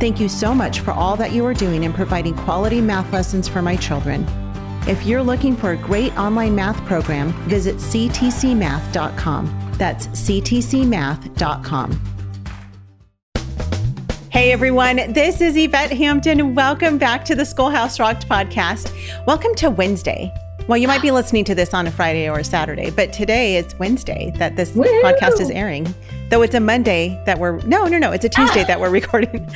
Thank you so much for all that you are doing in providing quality math lessons for my children. If you're looking for a great online math program, visit ctcmath.com. That's ctcmath.com. Hey everyone, this is Yvette Hampton. Welcome back to the Schoolhouse Rocked podcast. Welcome to Wednesday. Well, you might be listening to this on a Friday or a Saturday, but today is Wednesday that this Woo! podcast is airing. Though it's a Monday that we're no, no, no, it's a Tuesday ah! that we're recording.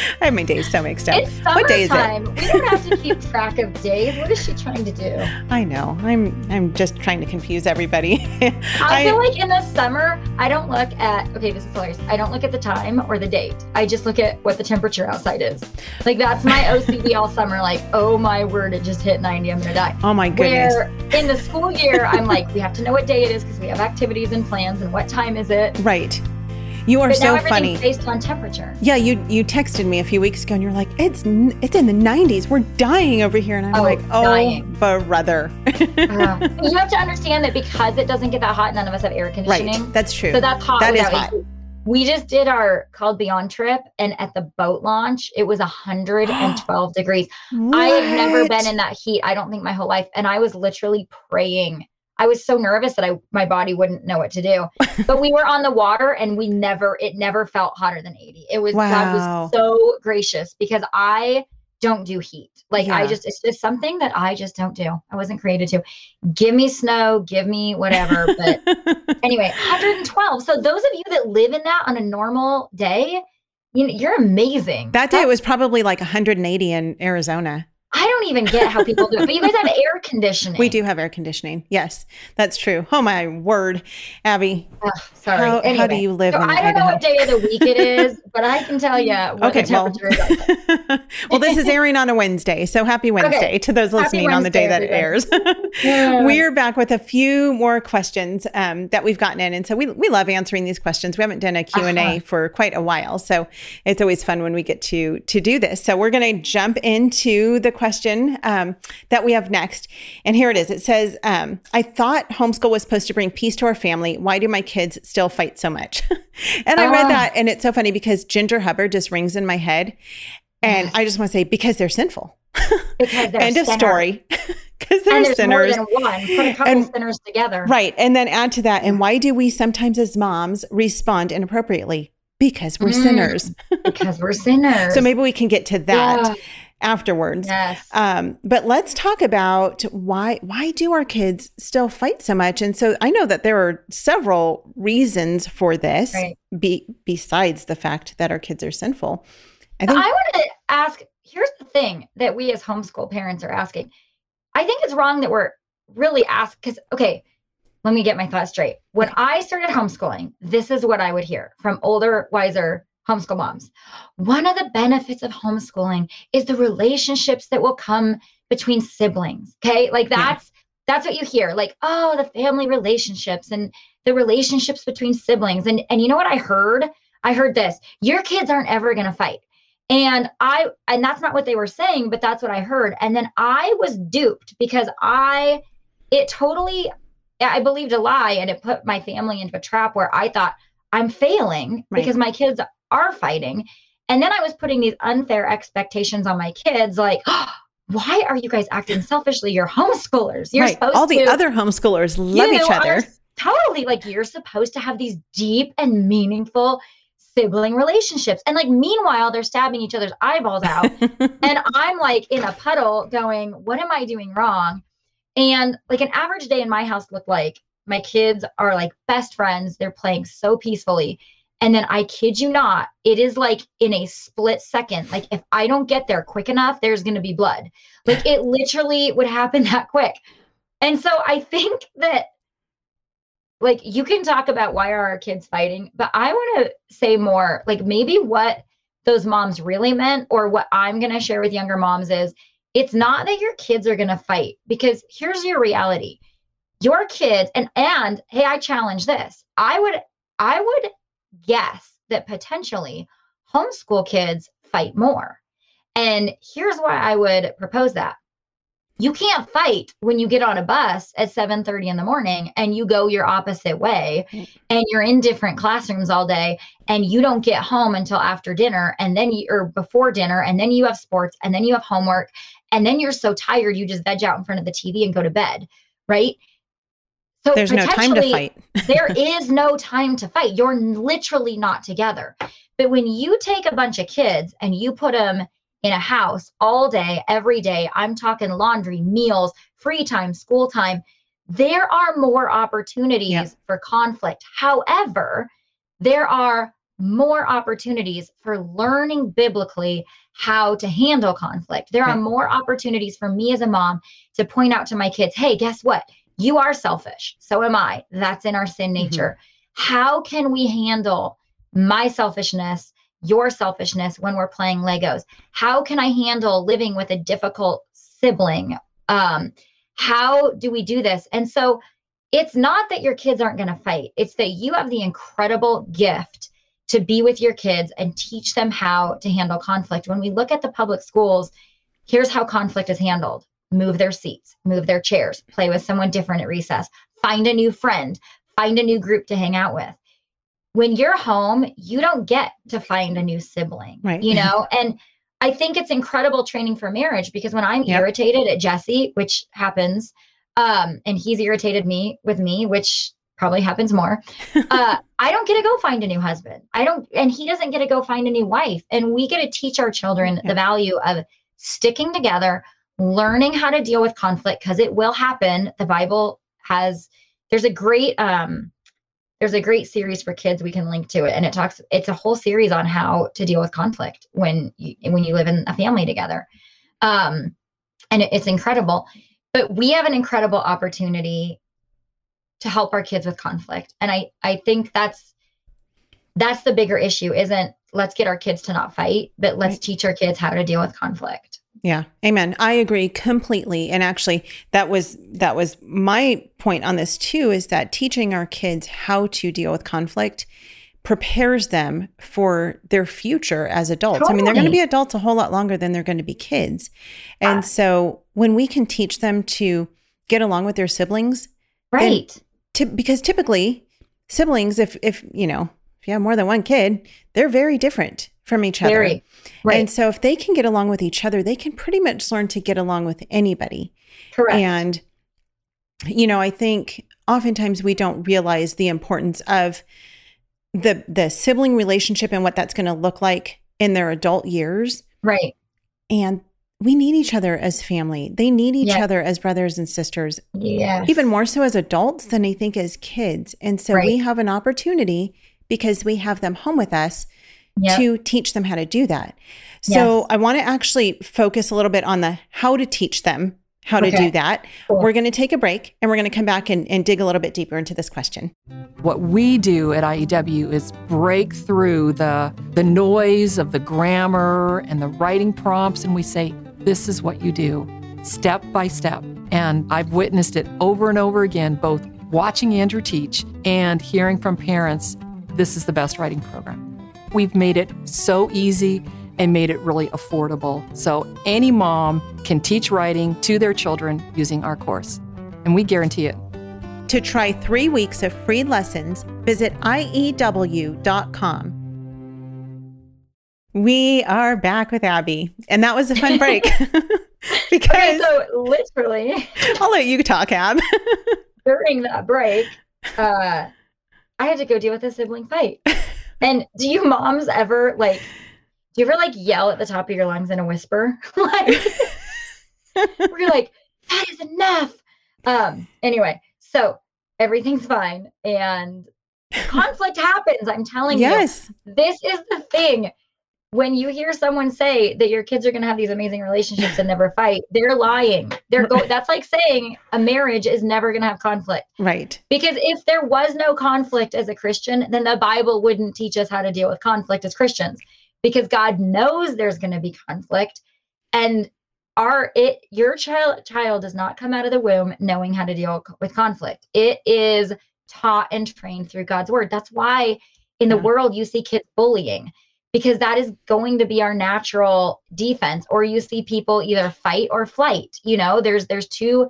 I have my days so mixed up. It's what day is it? we don't have to keep track of days. What is she trying to do? I know. I'm I'm just trying to confuse everybody. I, feel like in the summer, I don't look at okay, this is hilarious. I don't look at the time or the date. I just look at what the temperature outside is. Like that's my OCD all summer. Like, oh my word, it just hit 90. I'm gonna die. Oh my goodness. Where in the school year, I'm like, we have to know what day it is because we have activities and plans and what time is it. Right. You are but so funny. Based on temperature. Yeah, you you texted me a few weeks ago, and you're like, "It's it's in the 90s. We're dying over here." And I'm oh, like, "Oh, dying. brother." uh, you have to understand that because it doesn't get that hot, none of us have air conditioning. Right. That's true. So that's hot. That is hot. We just did our called Beyond trip, and at the boat launch, it was 112 degrees. What? I have never been in that heat. I don't think my whole life, and I was literally praying I was so nervous that I my body wouldn't know what to do. but we were on the water and we never it never felt hotter than 80. It was wow. God was so gracious because I don't do heat. Like yeah. I just it's just something that I just don't do. I wasn't created to. Give me snow, give me whatever. But anyway, 112. So those of you that live in that on a normal day, you know, you're amazing. That day That's, it was probably like 180 in Arizona. I don't even get how people do it, but you guys have air conditioning. We do have air conditioning. Yes, that's true. Oh my word, Abby. Oh, sorry. How, anyway, how do you live? So I don't know what day of the week it is, but I can tell you what okay, the temperature well, is. well, this is airing on a Wednesday, so happy Wednesday okay. to those listening on the day that it airs. yeah. We're back with a few more questions um, that we've gotten in, and so we we love answering these questions. We haven't done a Q and A uh-huh. for quite a while, so it's always fun when we get to to do this. So we're going to jump into the question um, that we have next. And here it is. It says, um, I thought homeschool was supposed to bring peace to our family. Why do my kids still fight so much? and I read ah. that, and it's so funny because Ginger Hubbard just rings in my head. And I just want to say, because they're sinful. Because they're End of story. Because they're and sinners. More than one. Put a couple and, sinners together. Right. And then add to that, and why do we sometimes as moms respond inappropriately? Because we're mm, sinners. because we're sinners. so maybe we can get to that. Yeah afterwards. Yes. Um, but let's talk about why why do our kids still fight so much? And so I know that there are several reasons for this, right. be, besides the fact that our kids are sinful. I think I want to ask. Here's the thing that we as homeschool parents are asking. I think it's wrong that we're really asked because okay. Let me get my thoughts straight. When I started homeschooling, this is what I would hear from older, wiser homeschool moms. One of the benefits of homeschooling is the relationships that will come between siblings. Okay. Like that's yeah. that's what you hear. Like, oh, the family relationships and the relationships between siblings. And and you know what I heard? I heard this. Your kids aren't ever gonna fight. And I and that's not what they were saying, but that's what I heard. And then I was duped because I it totally I believed a lie and it put my family into a trap where I thought I'm failing right. because my kids are fighting. And then I was putting these unfair expectations on my kids like, oh, why are you guys acting selfishly? You're homeschoolers. You're right. supposed All the other homeschoolers love each other. Totally. Like you're supposed to have these deep and meaningful sibling relationships. And like meanwhile, they're stabbing each other's eyeballs out. and I'm like in a puddle going, what am I doing wrong? And like an average day in my house looked like my kids are like best friends. They're playing so peacefully. And then I kid you not, it is like in a split second. Like if I don't get there quick enough, there's going to be blood. Like it literally would happen that quick. And so I think that like you can talk about why are our kids fighting, but I want to say more like maybe what those moms really meant or what I'm going to share with younger moms is it's not that your kids are going to fight because here's your reality. Your kids and and hey, I challenge this. I would I would guess that potentially homeschool kids fight more. And here's why I would propose that. You can't fight when you get on a bus at 7:30 in the morning and you go your opposite way mm-hmm. and you're in different classrooms all day and you don't get home until after dinner and then you or before dinner and then you have sports and then you have homework and then you're so tired you just veg out in front of the TV and go to bed, right? So there's no time to fight. there is no time to fight. You're literally not together. But when you take a bunch of kids and you put them in a house all day, every day, I'm talking laundry, meals, free time, school time, there are more opportunities yeah. for conflict. However, there are more opportunities for learning biblically how to handle conflict. There are more opportunities for me as a mom to point out to my kids, hey, guess what? You are selfish. So am I. That's in our sin mm-hmm. nature. Mm-hmm. How can we handle my selfishness, your selfishness when we're playing Legos? How can I handle living with a difficult sibling? Um, how do we do this? And so it's not that your kids aren't going to fight, it's that you have the incredible gift to be with your kids and teach them how to handle conflict. When we look at the public schools, here's how conflict is handled move their seats, move their chairs, play with someone different at recess, find a new friend, find a new group to hang out with. When you're home, you don't get to find a new sibling, right? You know, and I think it's incredible training for marriage because when I'm yep. irritated at Jesse, which happens, um, and he's irritated me with me, which probably happens more. Uh, I don't get to go find a new husband. I don't, and he doesn't get to go find a new wife. And we get to teach our children the value of sticking together, learning how to deal with conflict because it will happen. The Bible has there's a great um there's a great series for kids we can link to it and it talks it's a whole series on how to deal with conflict when you when you live in a family together um and it, it's incredible but we have an incredible opportunity to help our kids with conflict and i i think that's that's the bigger issue isn't let's get our kids to not fight but let's right. teach our kids how to deal with conflict yeah. Amen. I agree completely. And actually that was that was my point on this too is that teaching our kids how to deal with conflict prepares them for their future as adults. Totally. I mean, they're going to be adults a whole lot longer than they're going to be kids. And so when we can teach them to get along with their siblings, right? To, because typically siblings if if, you know, if you have more than one kid, they're very different from each other. Very, right. And so if they can get along with each other, they can pretty much learn to get along with anybody. Correct. And you know, I think oftentimes we don't realize the importance of the the sibling relationship and what that's going to look like in their adult years. Right. And we need each other as family. They need each yes. other as brothers and sisters. Yeah. Even more so as adults than I think as kids. And so right. we have an opportunity because we have them home with us yep. to teach them how to do that. So yes. I want to actually focus a little bit on the how to teach them how to do that. Cool. We're going to take a break and we're going to come back and, and dig a little bit deeper into this question. What we do at IEW is break through the the noise of the grammar and the writing prompts and we say this is what you do step by step. And I've witnessed it over and over again both watching Andrew teach and hearing from parents this is the best writing program. We've made it so easy and made it really affordable. So any mom can teach writing to their children using our course, and we guarantee it. To try three weeks of free lessons, visit IEW.com. We are back with Abby, and that was a fun break. because okay, so literally, I'll let you talk, Ab. during that break, uh, I had to go deal with a sibling fight. And do you moms ever like, do you ever like yell at the top of your lungs in a whisper? like, we're like, that is enough. Um, anyway, so everything's fine and conflict happens. I'm telling yes. you. Yes. This is the thing when you hear someone say that your kids are going to have these amazing relationships and never fight, they're lying. They're go- that's like saying a marriage is never going to have conflict. Right. Because if there was no conflict as a Christian, then the Bible wouldn't teach us how to deal with conflict as Christians because God knows there's going to be conflict and our it your child child does not come out of the womb knowing how to deal with conflict. It is taught and trained through God's word. That's why in the Yeah. world you see kids bullying because that is going to be our natural defense or you see people either fight or flight. You know, there's there's two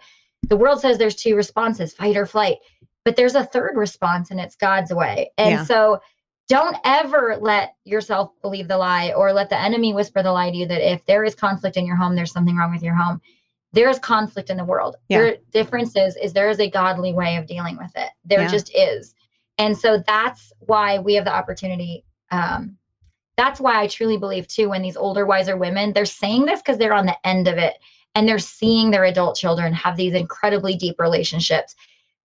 the world says there's two responses, fight or flight. But there's a third response and it's God's way. And Yeah. so don't ever let yourself believe the lie or let the enemy whisper the lie to you that if there is conflict in your home, there's something wrong with your home. There's conflict in the world. Yeah. There difference is is there is a godly way of dealing with it. There Yeah. just is. And so that's why we have the opportunity. Um, that's why I truly believe too, when these older, wiser women, they're saying this because they're on the end of it and they're seeing their adult children have these incredibly deep relationships.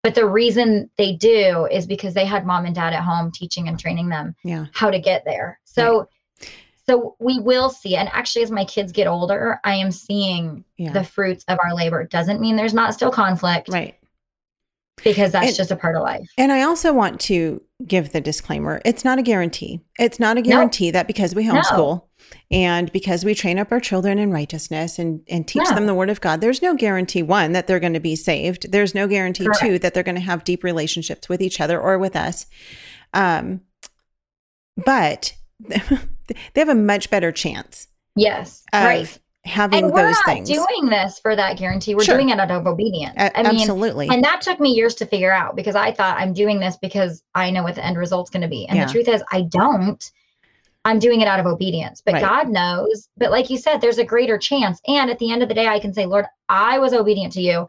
But the reason they do is because they had mom and dad at home teaching and training them Yeah. how to get there. So so we will see. And actually, as my kids get older, I am seeing Yeah. the fruits of our labor. Doesn't mean there's not still conflict right. Because that's And- just a part of life. And I also want to give the disclaimer it's not a guarantee. It's not a guarantee that because we No. homeschool and because we train up our children in righteousness and, and teach Yeah. them the word of God, there's no guarantee, one, that they're going to be saved. There's no guarantee, Correct. two, that they're going to have deep relationships with each other or with us. Um, but they have a much better chance Yes. of right. Having And we're not things. doing this for that guarantee. We're Sure. doing it out of obedience. A- I mean, absolutely. and that took me years to figure out because I thought I'm doing this because I know what the end result's going to be. And Yeah. the truth is, I don't. I'm doing it out of obedience, but Right. God knows. But like you said, there's a greater chance. And at the end of the day, I can say, Lord, I was obedient to you,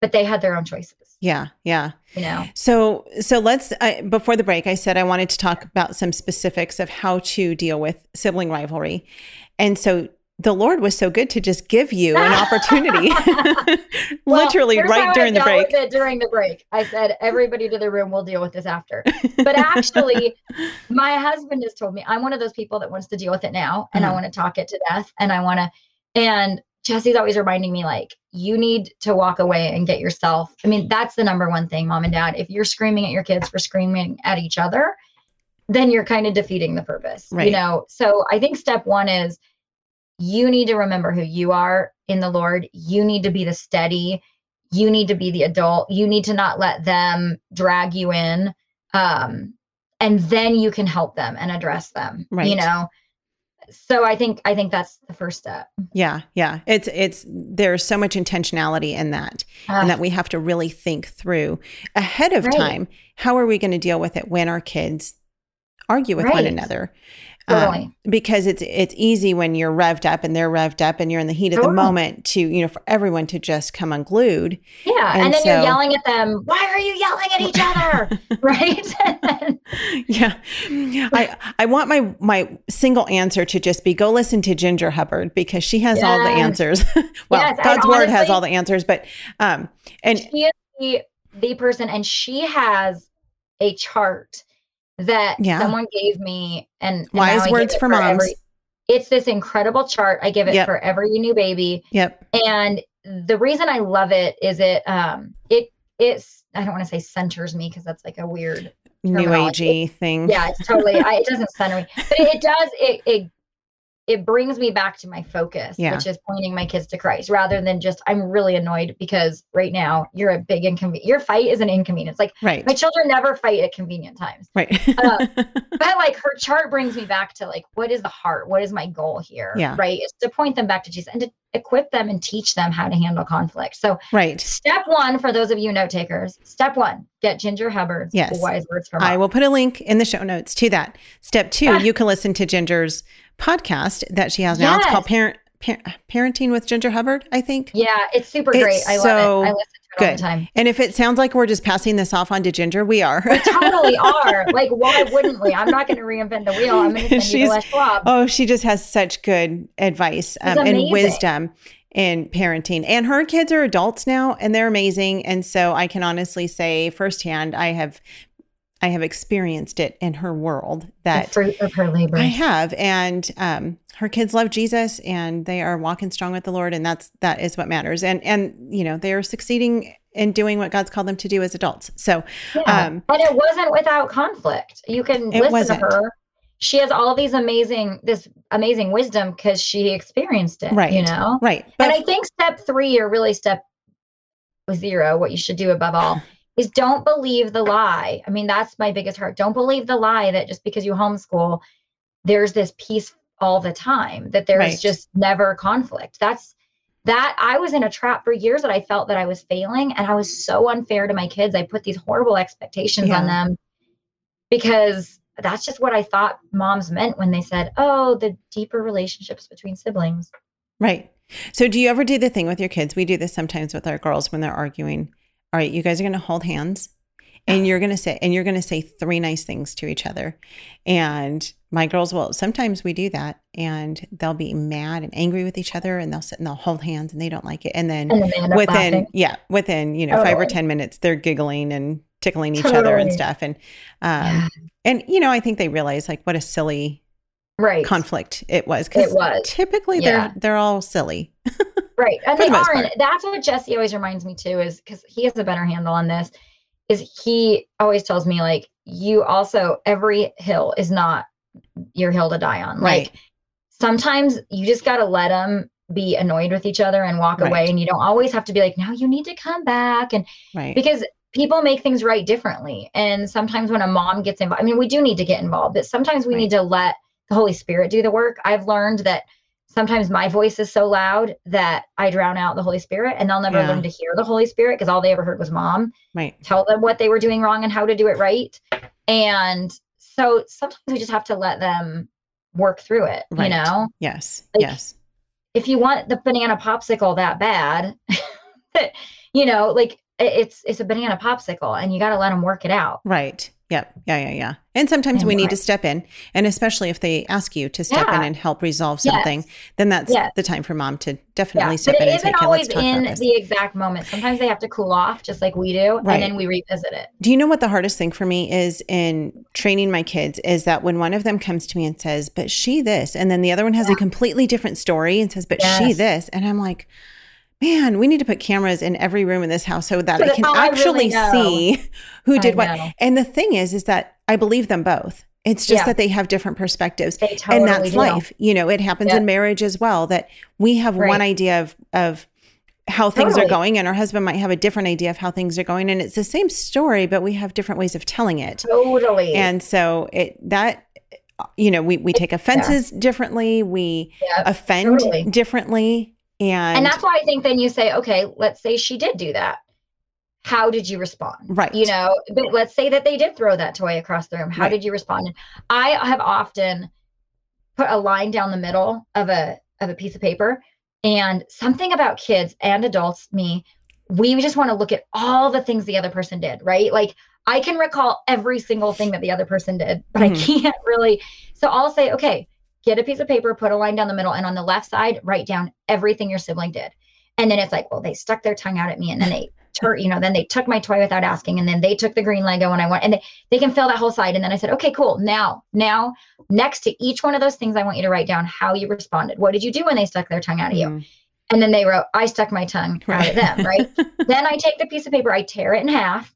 but they had their own choices, yeah. Yeah. you know? So, so let's. I, before the break, I said I wanted to talk about some specifics of how to deal with sibling rivalry, and so the Lord was so good to just give you an opportunity, Well, literally right I during the break. during the break, I said, "Everybody to the room. We'll deal with this after." But actually, my husband has told me I'm one of those people that wants to deal with it now, and I Uh-huh. want to talk it to death, and I want to. And Jesse's always reminding me, like, you need to walk away and get yourself. I mean, that's the number one thing, mom and dad. If you're screaming at your kids for screaming at each other, then you're kind of defeating the purpose, Right. you know. So I think step one is you need to remember who you are in the Lord. You need to be the steady. You need to be the adult. You need to not let them drag you in. Um, and then you can help them and address them. Right. You know. So I think I think that's the first step. Yeah, yeah. It's it's there's so much intentionality in that, Uh, and that we have to really think through ahead of Right. time. How are we going to deal with it when our kids argue with one Right. Another? Um, because it's it's easy when you're revved up and they're revved up and you're in the heat of the moment to you know for everyone to just come unglued. yeah. And, and then you're yelling at them. Why are you yelling at each other? right. yeah, I I want my my single answer to just be go listen to Ginger Hubbard because she has all the answers. well, Yes, God's word has all the answers, but um and she is the, the person and she has a chart that Yeah. someone gave me and, and wise words it for moms. every- it's this incredible chart i give it Yep. for every new baby yep, and the reason i love it is it um it it's i don't want to say centers me because that's like a weird new agey thing. yeah it's totally I, it doesn't center me but it, it does it, it it brings me back to my focus Yeah. which is pointing my kids to christ rather than just i'm really annoyed because right now you're a big inconvenience your fight is an inconvenience like Right. my children never fight at convenient times Right. Uh, but like her chart brings me back to like what is the heart what is my goal here Yeah. right it's to point them back to jesus and to equip them and teach them how to handle conflict so right. step one for those of you note takers step one get ginger hubbard's Yes. wise words from I will put a link in the show notes to that. Step two, you can listen to Ginger's podcast that she has now. It's called Parent Par- Parenting with Ginger Hubbard, I think. yeah it's super It's great i so love it i listen to it all the time And if it sounds like we're just passing this off on to Ginger, we are. we totally are like why wouldn't we i'm not going to reinvent the wheel i'm going to send you She's- to Les Schwab. oh, she just has such good advice um, and wisdom in parenting. And her kids are adults now and they're amazing. And so I can honestly say firsthand, I have I have experienced it in her world the that fruit of her labor I have, and um, her kids love Jesus, and they are walking strong with the Lord, and that's that is what matters. And and you know they are succeeding in doing what God's called them to do as adults. So Yeah. um, and it wasn't without conflict. You can listen wasn't. to her. she has all these amazing this amazing wisdom because she experienced it. Right. You know? Right. and I think step three, or really step zero, what you should do above all is don't believe the lie. I mean, that's my biggest heart. Don't believe the lie that just because you homeschool, there's this peace all the time, that there's Right. just never conflict. That's that I was in a trap for years that I felt that I was failing and I was so unfair to my kids. I put these horrible expectations on them because that's just what I thought moms meant when they said, "Oh, the deeper relationships between siblings." Right. So do you ever do the thing with your kids? We do this sometimes with our girls when they're arguing. All right, you guys are going to hold hands and you're going to say and you're going to say three nice things to each other. And my girls will sometimes we do that and they'll be mad and angry with each other and they'll sit and they'll hold hands and they don't like it. And then And then they end up within laughing. yeah, within, you know, 5 or 10 minutes they're giggling and tickling each other and stuff and um Yeah. and you know, I think they realize like what a silly right. conflict it was because typically Yeah. they're they're all silly. Right. And they the are. And that's what Jesse always reminds me too, is because he has a better handle on this, is he always tells me, like, you also, every hill is not your hill to die on. Right. Like, sometimes you just got to let them be annoyed with each other and walk Right. away. And you don't always have to be like, no, you need to come back. And Right. because people make things right differently. And sometimes when a mom gets involved, I mean, we do need to get involved, but sometimes we Right. need to let the Holy Spirit do the work. I've learned that sometimes my voice is so loud that I drown out the Holy Spirit and they'll never Yeah. learn to hear the Holy Spirit because all they ever heard was mom right. tell them what they were doing wrong and how to do it right. And so sometimes we just have to let them work through it, Right. you know? Yes. Like, yes. if you want the banana popsicle that bad, you know, like it's it's a banana popsicle and you got to let them work it out. Right. Yep. Yeah. Yeah. Yeah. And sometimes we need to step in, and especially if they ask you to step in and help resolve Yes. something, then that's Yes. the time for mom to Yeah, definitely but step it in and say, isn't "Okay, always let's talk about in this." the exact moment. Sometimes they have to cool off, just like we do, Right. and then we revisit it. Do you know what the hardest thing for me is in training my kids is that when one of them comes to me and says, "But she this," and then the other one has a completely different story and says, "But she this," and I'm like. Man, we need to put cameras in every room in this house so that I can oh, I actually really see who did what. And the thing is, is that I believe them both. It's just Yeah. that they have different perspectives. Totally and that's do. life. You know, it happens Yeah. in marriage as well that we have one idea of of how things are going and our husband might have a different idea of how things are going and it's the same story but we have different ways of telling it. Totally. And so it that you know, we we take offenses differently, we Yep, offend totally. differently and, and that's why I think then you say, okay, let's say she did do that. How did you respond? Right. You know, but let's say that they did throw that toy across the room. How Right. did you respond? I have often put a line down the middle of a of a piece of paper and something about kids and adults, me, we just want to look at all the things the other person did, right? Like I can recall every single thing that the other person did, but Mhm. I can't really. So I'll say, okay, get a piece of paper, put a line down the middle, and on the left side, write down everything your sibling did. And then it's like, well, they stuck their tongue out at me, and then they, tur- you know, then they took my toy without asking, and then they took the green Lego, and I want, and they, they can fill that whole side. And then I said, okay, cool. Now, now, next to each one of those things, I want you to write down how you responded. What did you do when they stuck their tongue out at you? Mm, And then they wrote, I stuck my tongue out at them, right? then I take the piece of paper, I tear it in half,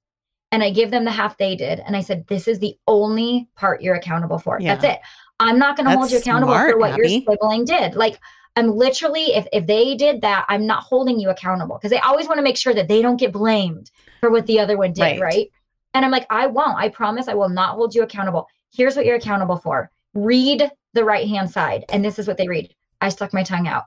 and I give them the half they did. And I said, This is the only part you're accountable for. Yeah. That's it. I'm not going to hold you accountable smart, for what Abby. your sibling did. Like, I'm literally, if, if they did that, I'm not holding you accountable because they always want to make sure that they don't get blamed for what the other one did, Right. right? And I'm like, I won't. I promise I will not hold you accountable. Here's what you're accountable for read the right hand side. And this is what they read I stuck my tongue out.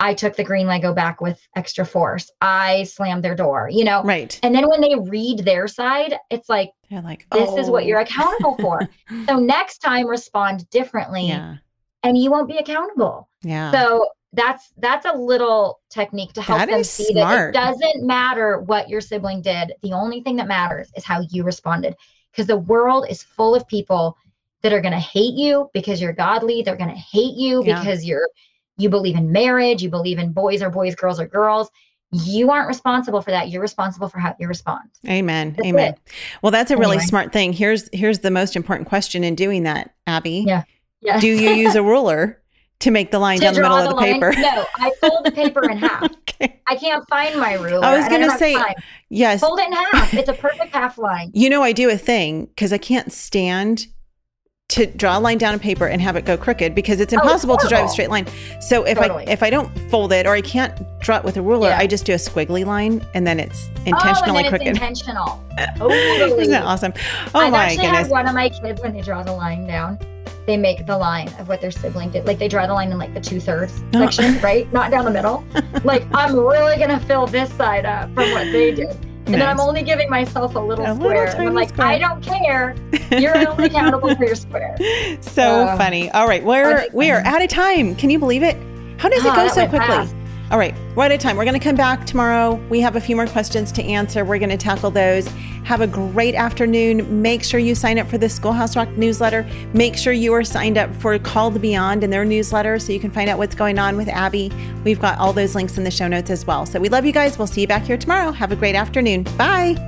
I took the green Lego back with extra force. I slammed their door, you know? right. And then when they read their side, it's like, They're like, this is what "Oh." you're accountable for. so next time respond differently Yeah. and you won't be accountable. Yeah. So that's that's a little technique to help That them see smart. that it doesn't matter what your sibling did. The only thing that matters is how you responded. Because the world is full of people that are going to hate you because you're godly. They're going to hate you Yeah. because you're you believe in marriage, you believe in boys are boys, girls are girls. You aren't responsible for that. You're responsible for how you respond. Amen. That's Amen. Well, that's a really Anyway. smart thing. Here's here's the most important question in doing that, Abby. Yeah. Yeah. Do you use a ruler to make the line down the middle of the line? paper? No, I fold the paper in half. okay. I can't find my ruler. I was gonna say- time. Yes. fold it in half. It's a perfect half line. You know, I do a thing because I can't stand to draw a line down on paper and have it go crooked because it's Oh, it's impossible to drive a straight line. So if Totally. I if I don't fold it or I can't draw it with a ruler, Yeah. I just do a squiggly line and then it's oh, intentionally and then crooked. it's intentional. Totally. Isn't that awesome? Oh I've my actually goodness. had one of my kids when they draw the line down, they make the line of what their sibling did. Like they draw the line in like the two thirds Oh. section, right? Not down the middle. like I'm really gonna fill this side up from what they did. And then I'm only giving myself a little A little square. and I'm like, square. I don't care. You're only accountable for your square. so Uh, funny. All right, we're we are out of time. Can you believe it? How does it Ah, go so quickly? fast. All right, we're out of time. We're going to come back tomorrow. We have a few more questions to answer. We're going to tackle those. Have a great afternoon. Make sure you sign up for the Schoolhouse Rocked newsletter. Make sure you are signed up for Called Beyond and their newsletter so you can find out what's going on with Abby. We've got all those links in the show notes as well. So we love you guys. We'll see you back here tomorrow. Have a great afternoon. Bye.